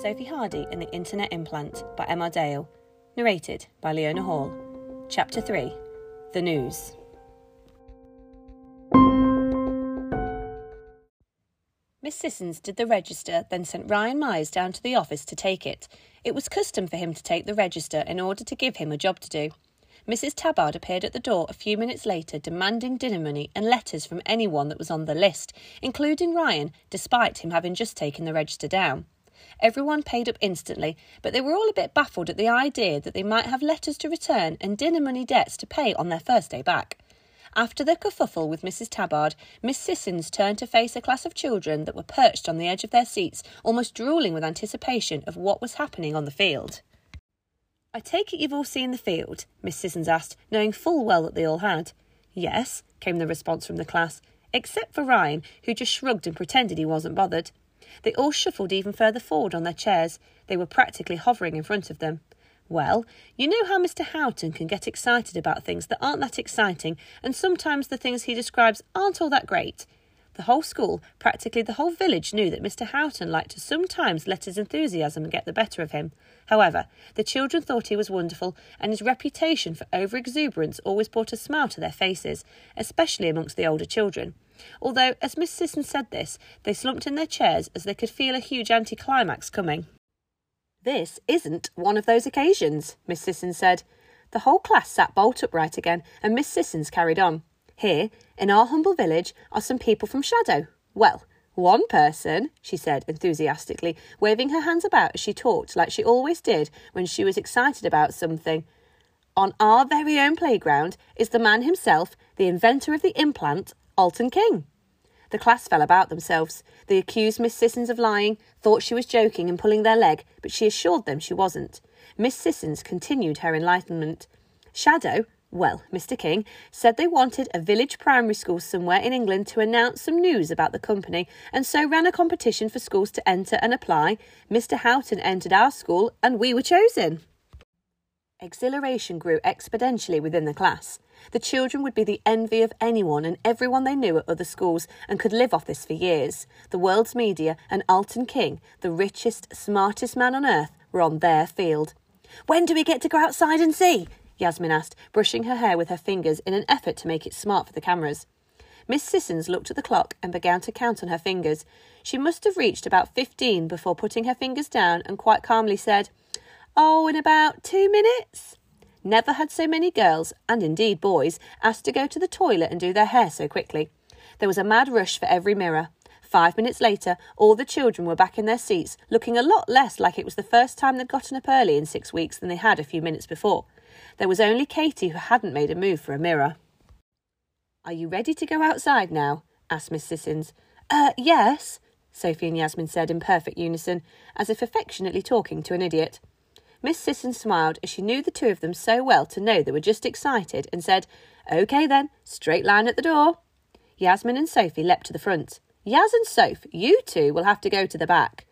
Sophie Hardy and the Internet Implant by Emma Dale. Narrated by Leona Hall. Chapter 3 The News. Miss Sissons did the register, then sent Ryan Myers down to the office to take it. It was custom for him to take the register in order to give him a job to do. Mrs. Tabard appeared at the door a few minutes later demanding dinner money and letters from anyone that was on the list, including Ryan, despite him having just taken the register down. Everyone paid up instantly, but they were all a bit baffled at the idea that they might have letters to return and dinner money debts to pay on their first day back. After the kerfuffle with Mrs. Tabard, Miss Sissons turned to face a class of children that were perched on the edge of their seats, almost drooling with anticipation of what was happening on the field. I take it you've all seen the field? Miss Sissons asked, knowing full well that they all had. Yes, came the response from the class, except for Ryan, who just shrugged and pretended he wasn't bothered. They all shuffled even further forward on their chairs. They were practically hovering in front of them. Well, you know how Mr. Houghton can get excited about things that aren't that exciting, and sometimes the things he describes aren't all that great. The whole school, practically the whole village, knew that Mr. Houghton liked to sometimes let his enthusiasm get the better of him. However, the children thought he was wonderful, and his reputation for over exuberance always brought a smile to their faces, especially amongst the older children. Although, as Miss Sisson said this, they slumped in their chairs as they could feel a huge anticlimax coming. This isn't one of those occasions, Miss Sisson said. The whole class sat bolt upright again, and Miss Sissons carried on. Here, in our humble village, are some people from Shadow. Well, one person, she said enthusiastically, waving her hands about as she talked like she always did when she was excited about something. On our very own playground is the man himself, the inventor of the implant, Alton King. The class fell about themselves. They accused Miss Sissons of lying, thought she was joking and pulling their leg, but she assured them she wasn't. Miss Sissons continued her enlightenment. Shadow, well, Mr. King said they wanted a village primary school somewhere in England to announce some news about the company, and so ran a competition for schools to enter and apply. Mr. Houghton entered our school, and we were chosen. Exhilaration grew exponentially within the class. The children would be the envy of anyone and everyone they knew at other schools and could live off this for years. The world's media and Alton King, the richest, smartest man on earth, were on their field. When do we get to go outside and see? Yasmin asked, brushing her hair with her fingers in an effort to make it smart for the cameras. Miss Sissons looked at the clock and began to count on her fingers. She must have reached about fifteen before putting her fingers down and quite calmly said, Oh, in about two minutes. Never had so many girls, and indeed boys, asked to go to the toilet and do their hair so quickly. There was a mad rush for every mirror. Five minutes later, all the children were back in their seats, looking a lot less like it was the first time they'd gotten up early in six weeks than they had a few minutes before. There was only Katie who hadn't made a move for a mirror. Are you ready to go outside now? asked Miss Sissons. Uh, yes, Sophie and Yasmin said in perfect unison, as if affectionately talking to an idiot. Miss Sisson smiled as she knew the two of them so well to know they were just excited and said, OK then, straight line at the door. Yasmin and Sophie leapt to the front. Yas and Soph, you two will have to go to the back.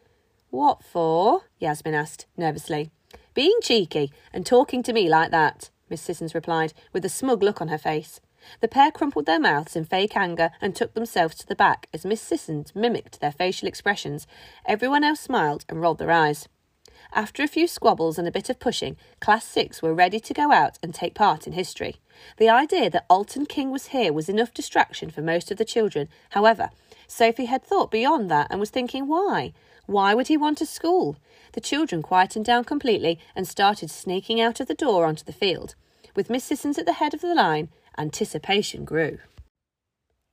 What for? Yasmin asked nervously. Being cheeky and talking to me like that, Miss Sissons replied, with a smug look on her face. The pair crumpled their mouths in fake anger and took themselves to the back as Miss Sissons mimicked their facial expressions. Everyone else smiled and rolled their eyes. After a few squabbles and a bit of pushing, Class 6 were ready to go out and take part in history. The idea that Alton King was here was enough distraction for most of the children. However, Sophie had thought beyond that and was thinking why? Why would he want a school? The children quietened down completely and started sneaking out of the door onto the field. With Miss Sissons at the head of the line, anticipation grew.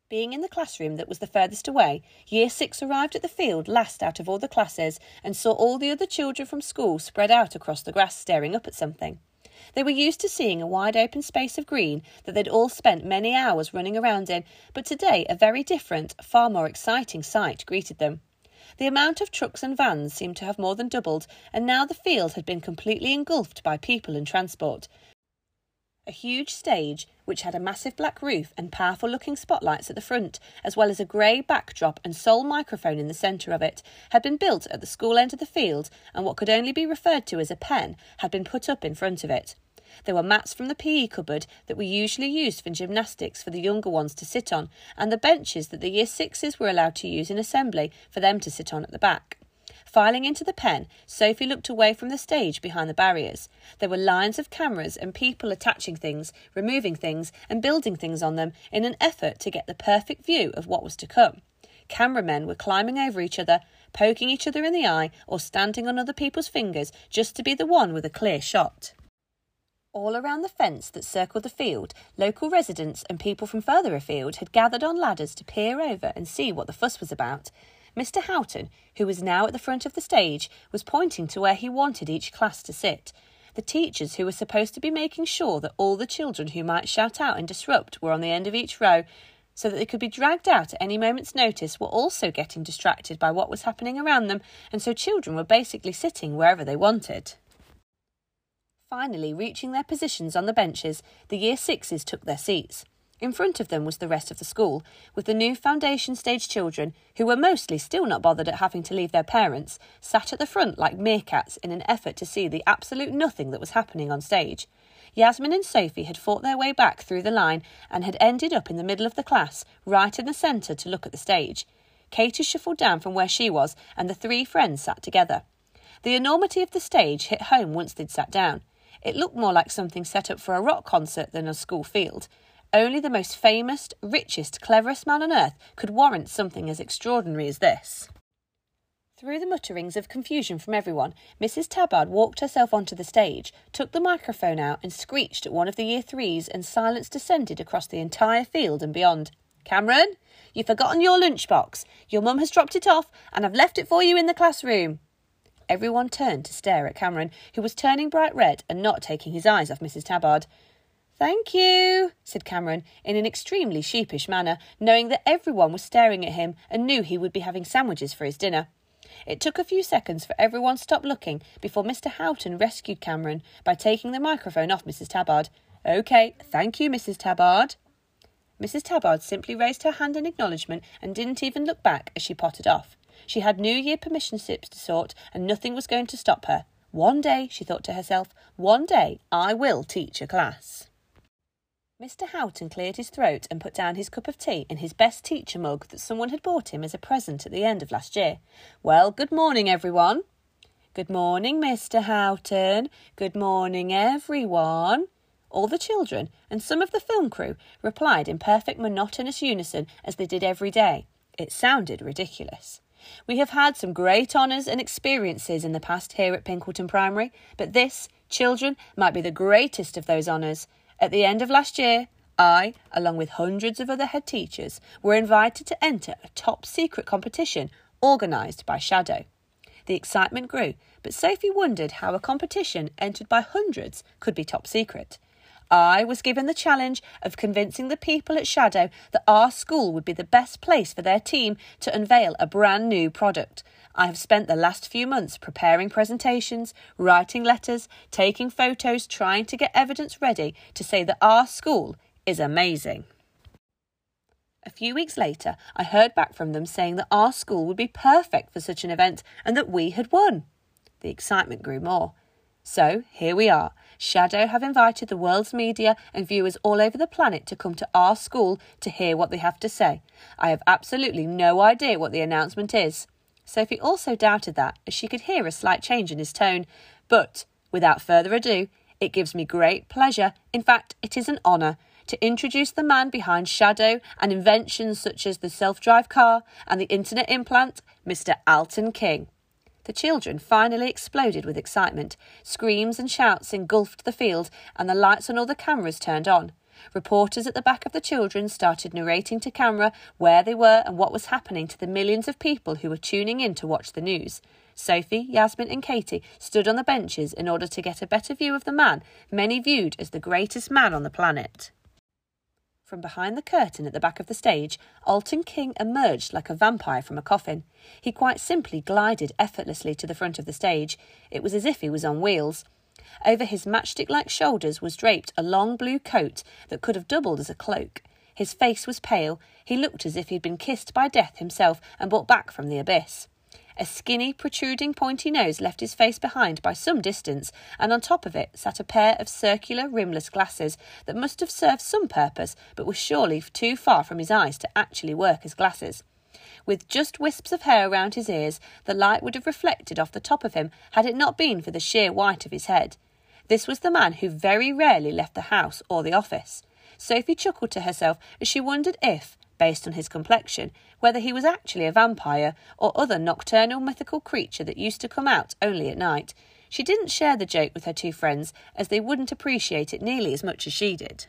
Being in the classroom that was the furthest away, Year Six arrived at the field last out of all the classes and saw all the other children from school spread out across the grass staring up at something. They were used to seeing a wide open space of green that they'd all spent many hours running around in, but today a very different, far more exciting sight greeted them. The amount of trucks and vans seemed to have more than doubled, and now the field had been completely engulfed by people and transport. A huge stage, which had a massive black roof and powerful looking spotlights at the front, as well as a grey backdrop and sole microphone in the centre of it, had been built at the school end of the field, and what could only be referred to as a pen had been put up in front of it. There were mats from the PE cupboard that were usually used for gymnastics for the younger ones to sit on, and the benches that the Year Sixes were allowed to use in assembly for them to sit on at the back. Filing into the pen, Sophie looked away from the stage behind the barriers. There were lines of cameras and people attaching things, removing things, and building things on them in an effort to get the perfect view of what was to come. Cameramen were climbing over each other, poking each other in the eye, or standing on other people's fingers just to be the one with a clear shot. All around the fence that circled the field, local residents and people from further afield had gathered on ladders to peer over and see what the fuss was about. Mr. Houghton, who was now at the front of the stage, was pointing to where he wanted each class to sit. The teachers, who were supposed to be making sure that all the children who might shout out and disrupt were on the end of each row, so that they could be dragged out at any moment's notice, were also getting distracted by what was happening around them, and so children were basically sitting wherever they wanted. Finally, reaching their positions on the benches, the Year Sixes took their seats. In front of them was the rest of the school, with the new foundation stage children, who were mostly still not bothered at having to leave their parents, sat at the front like meerkats in an effort to see the absolute nothing that was happening on stage. Yasmin and Sophie had fought their way back through the line and had ended up in the middle of the class, right in the centre to look at the stage. Katie shuffled down from where she was, and the three friends sat together. The enormity of the stage hit home once they'd sat down. It looked more like something set up for a rock concert than a school field. Only the most famous, richest, cleverest man on earth could warrant something as extraordinary as this. Through the mutterings of confusion from everyone, Mrs. Tabard walked herself onto the stage, took the microphone out, and screeched at one of the year threes, and silence descended across the entire field and beyond. Cameron, you've forgotten your lunchbox. Your mum has dropped it off, and I've left it for you in the classroom. Everyone turned to stare at Cameron, who was turning bright red and not taking his eyes off Mrs. Tabard. Thank you, said Cameron in an extremely sheepish manner, knowing that everyone was staring at him and knew he would be having sandwiches for his dinner. It took a few seconds for everyone to stop looking before Mr. Houghton rescued Cameron by taking the microphone off Mrs. Tabard. OK, thank you, Mrs. Tabard. Mrs. Tabard simply raised her hand in acknowledgement and didn't even look back as she potted off. She had New Year permission slips to sort, and nothing was going to stop her. One day, she thought to herself, one day I will teach a class. Mr. Houghton cleared his throat and put down his cup of tea in his best teacher mug that someone had bought him as a present at the end of last year. Well, good morning, everyone. Good morning, Mr. Houghton. Good morning, everyone. All the children and some of the film crew replied in perfect monotonous unison as they did every day. It sounded ridiculous. We have had some great honours and experiences in the past here at Pinkleton Primary, but this, children, might be the greatest of those honours. At the end of last year, I, along with hundreds of other head teachers, were invited to enter a top secret competition organised by Shadow. The excitement grew, but Sophie wondered how a competition entered by hundreds could be top secret. I was given the challenge of convincing the people at Shadow that our school would be the best place for their team to unveil a brand new product. I have spent the last few months preparing presentations, writing letters, taking photos, trying to get evidence ready to say that our school is amazing. A few weeks later, I heard back from them saying that our school would be perfect for such an event and that we had won. The excitement grew more. So here we are. Shadow have invited the world's media and viewers all over the planet to come to our school to hear what they have to say. I have absolutely no idea what the announcement is. Sophie also doubted that, as she could hear a slight change in his tone. But, without further ado, it gives me great pleasure, in fact, it is an honour, to introduce the man behind Shadow and inventions such as the self drive car and the internet implant, Mr. Alton King. The children finally exploded with excitement. Screams and shouts engulfed the field, and the lights on all the cameras turned on. Reporters at the back of the children started narrating to camera where they were and what was happening to the millions of people who were tuning in to watch the news. Sophie, Yasmin, and Katie stood on the benches in order to get a better view of the man many viewed as the greatest man on the planet. From behind the curtain at the back of the stage, Alton King emerged like a vampire from a coffin. He quite simply glided effortlessly to the front of the stage. It was as if he was on wheels. Over his matchstick like shoulders was draped a long blue coat that could have doubled as a cloak. His face was pale. He looked as if he'd been kissed by death himself and brought back from the abyss. A skinny, protruding, pointy nose left his face behind by some distance, and on top of it sat a pair of circular, rimless glasses that must have served some purpose, but were surely too far from his eyes to actually work as glasses. With just wisps of hair around his ears, the light would have reflected off the top of him had it not been for the sheer white of his head. This was the man who very rarely left the house or the office. Sophie chuckled to herself as she wondered if, based on his complexion, whether he was actually a vampire or other nocturnal mythical creature that used to come out only at night. She didn't share the joke with her two friends, as they wouldn't appreciate it nearly as much as she did.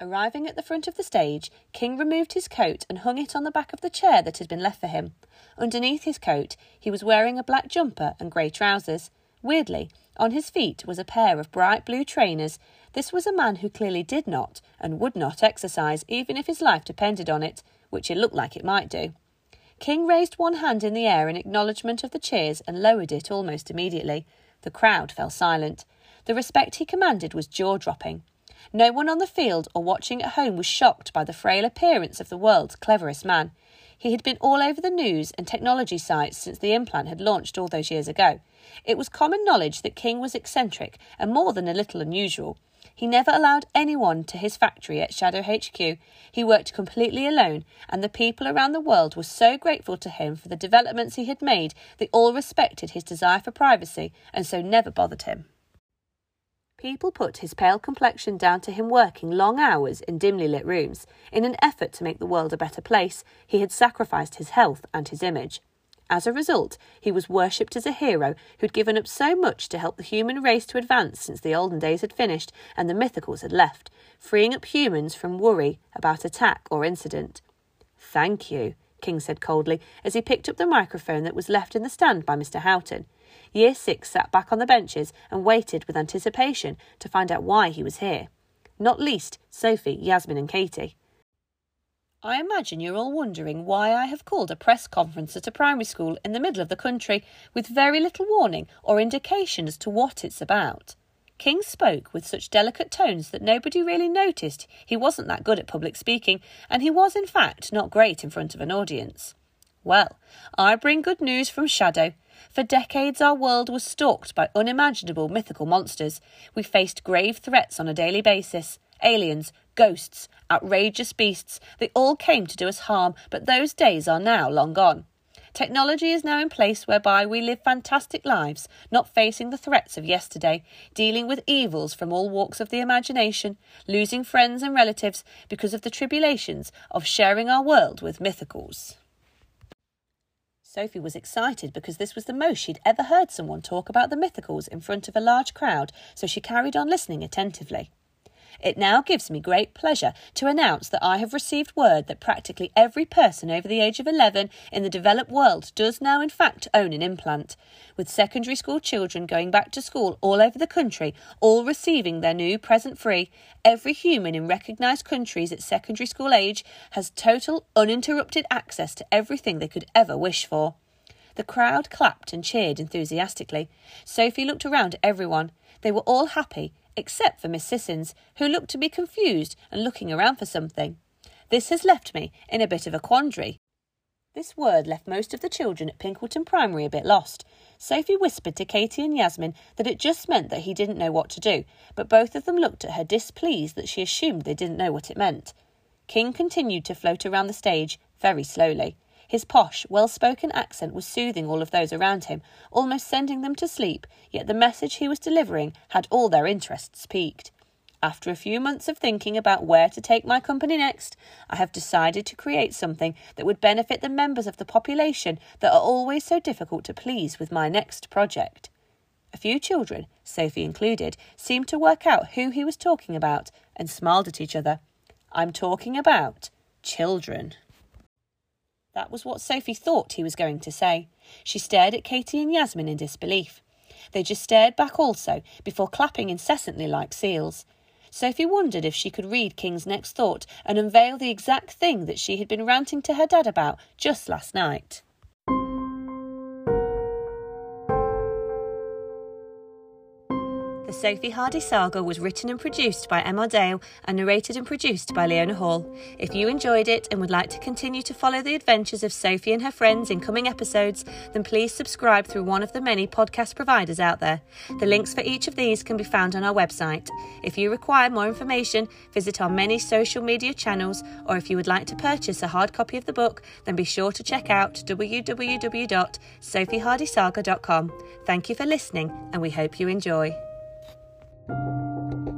Arriving at the front of the stage, King removed his coat and hung it on the back of the chair that had been left for him. Underneath his coat, he was wearing a black jumper and grey trousers. Weirdly, on his feet was a pair of bright blue trainers. This was a man who clearly did not and would not exercise, even if his life depended on it, which it looked like it might do. King raised one hand in the air in acknowledgement of the cheers and lowered it almost immediately. The crowd fell silent. The respect he commanded was jaw dropping. No one on the field or watching at home was shocked by the frail appearance of the world's cleverest man. He had been all over the news and technology sites since the implant had launched all those years ago. It was common knowledge that King was eccentric and more than a little unusual. He never allowed anyone to his factory at Shadow HQ. He worked completely alone, and the people around the world were so grateful to him for the developments he had made, they all respected his desire for privacy and so never bothered him. People put his pale complexion down to him working long hours in dimly lit rooms. In an effort to make the world a better place, he had sacrificed his health and his image. As a result, he was worshipped as a hero who'd given up so much to help the human race to advance since the olden days had finished and the mythicals had left, freeing up humans from worry about attack or incident. Thank you, King said coldly as he picked up the microphone that was left in the stand by Mr. Houghton. Year six sat back on the benches and waited with anticipation to find out why he was here. Not least Sophie, Yasmin, and Katie. I imagine you're all wondering why I have called a press conference at a primary school in the middle of the country with very little warning or indication as to what it's about. King spoke with such delicate tones that nobody really noticed he wasn't that good at public speaking, and he was, in fact, not great in front of an audience. Well, I bring good news from Shadow. For decades, our world was stalked by unimaginable mythical monsters. We faced grave threats on a daily basis aliens, ghosts, outrageous beasts. They all came to do us harm, but those days are now long gone. Technology is now in place whereby we live fantastic lives, not facing the threats of yesterday, dealing with evils from all walks of the imagination, losing friends and relatives because of the tribulations of sharing our world with mythicals. Sophie was excited because this was the most she'd ever heard someone talk about the mythicals in front of a large crowd, so she carried on listening attentively. It now gives me great pleasure to announce that I have received word that practically every person over the age of 11 in the developed world does now, in fact, own an implant. With secondary school children going back to school all over the country, all receiving their new present free, every human in recognised countries at secondary school age has total, uninterrupted access to everything they could ever wish for. The crowd clapped and cheered enthusiastically. Sophie looked around at everyone. They were all happy, except for Miss Sissons, who looked to be confused and looking around for something. This has left me in a bit of a quandary. This word left most of the children at Pinkleton Primary a bit lost. Sophie whispered to Katie and Yasmin that it just meant that he didn't know what to do, but both of them looked at her displeased that she assumed they didn't know what it meant. King continued to float around the stage very slowly. His posh, well spoken accent was soothing all of those around him, almost sending them to sleep, yet the message he was delivering had all their interests piqued. After a few months of thinking about where to take my company next, I have decided to create something that would benefit the members of the population that are always so difficult to please with my next project. A few children, Sophie included, seemed to work out who he was talking about and smiled at each other. I'm talking about children. That was what Sophie thought he was going to say. She stared at Katie and Yasmin in disbelief. They just stared back also, before clapping incessantly like seals. Sophie wondered if she could read King's next thought and unveil the exact thing that she had been ranting to her dad about just last night. Sophie Hardy Saga was written and produced by Emma Dale and narrated and produced by Leona Hall. If you enjoyed it and would like to continue to follow the adventures of Sophie and her friends in coming episodes, then please subscribe through one of the many podcast providers out there. The links for each of these can be found on our website. If you require more information, visit our many social media channels, or if you would like to purchase a hard copy of the book, then be sure to check out www.sophiehardysaga.com. Thank you for listening, and we hope you enjoy. Thank you.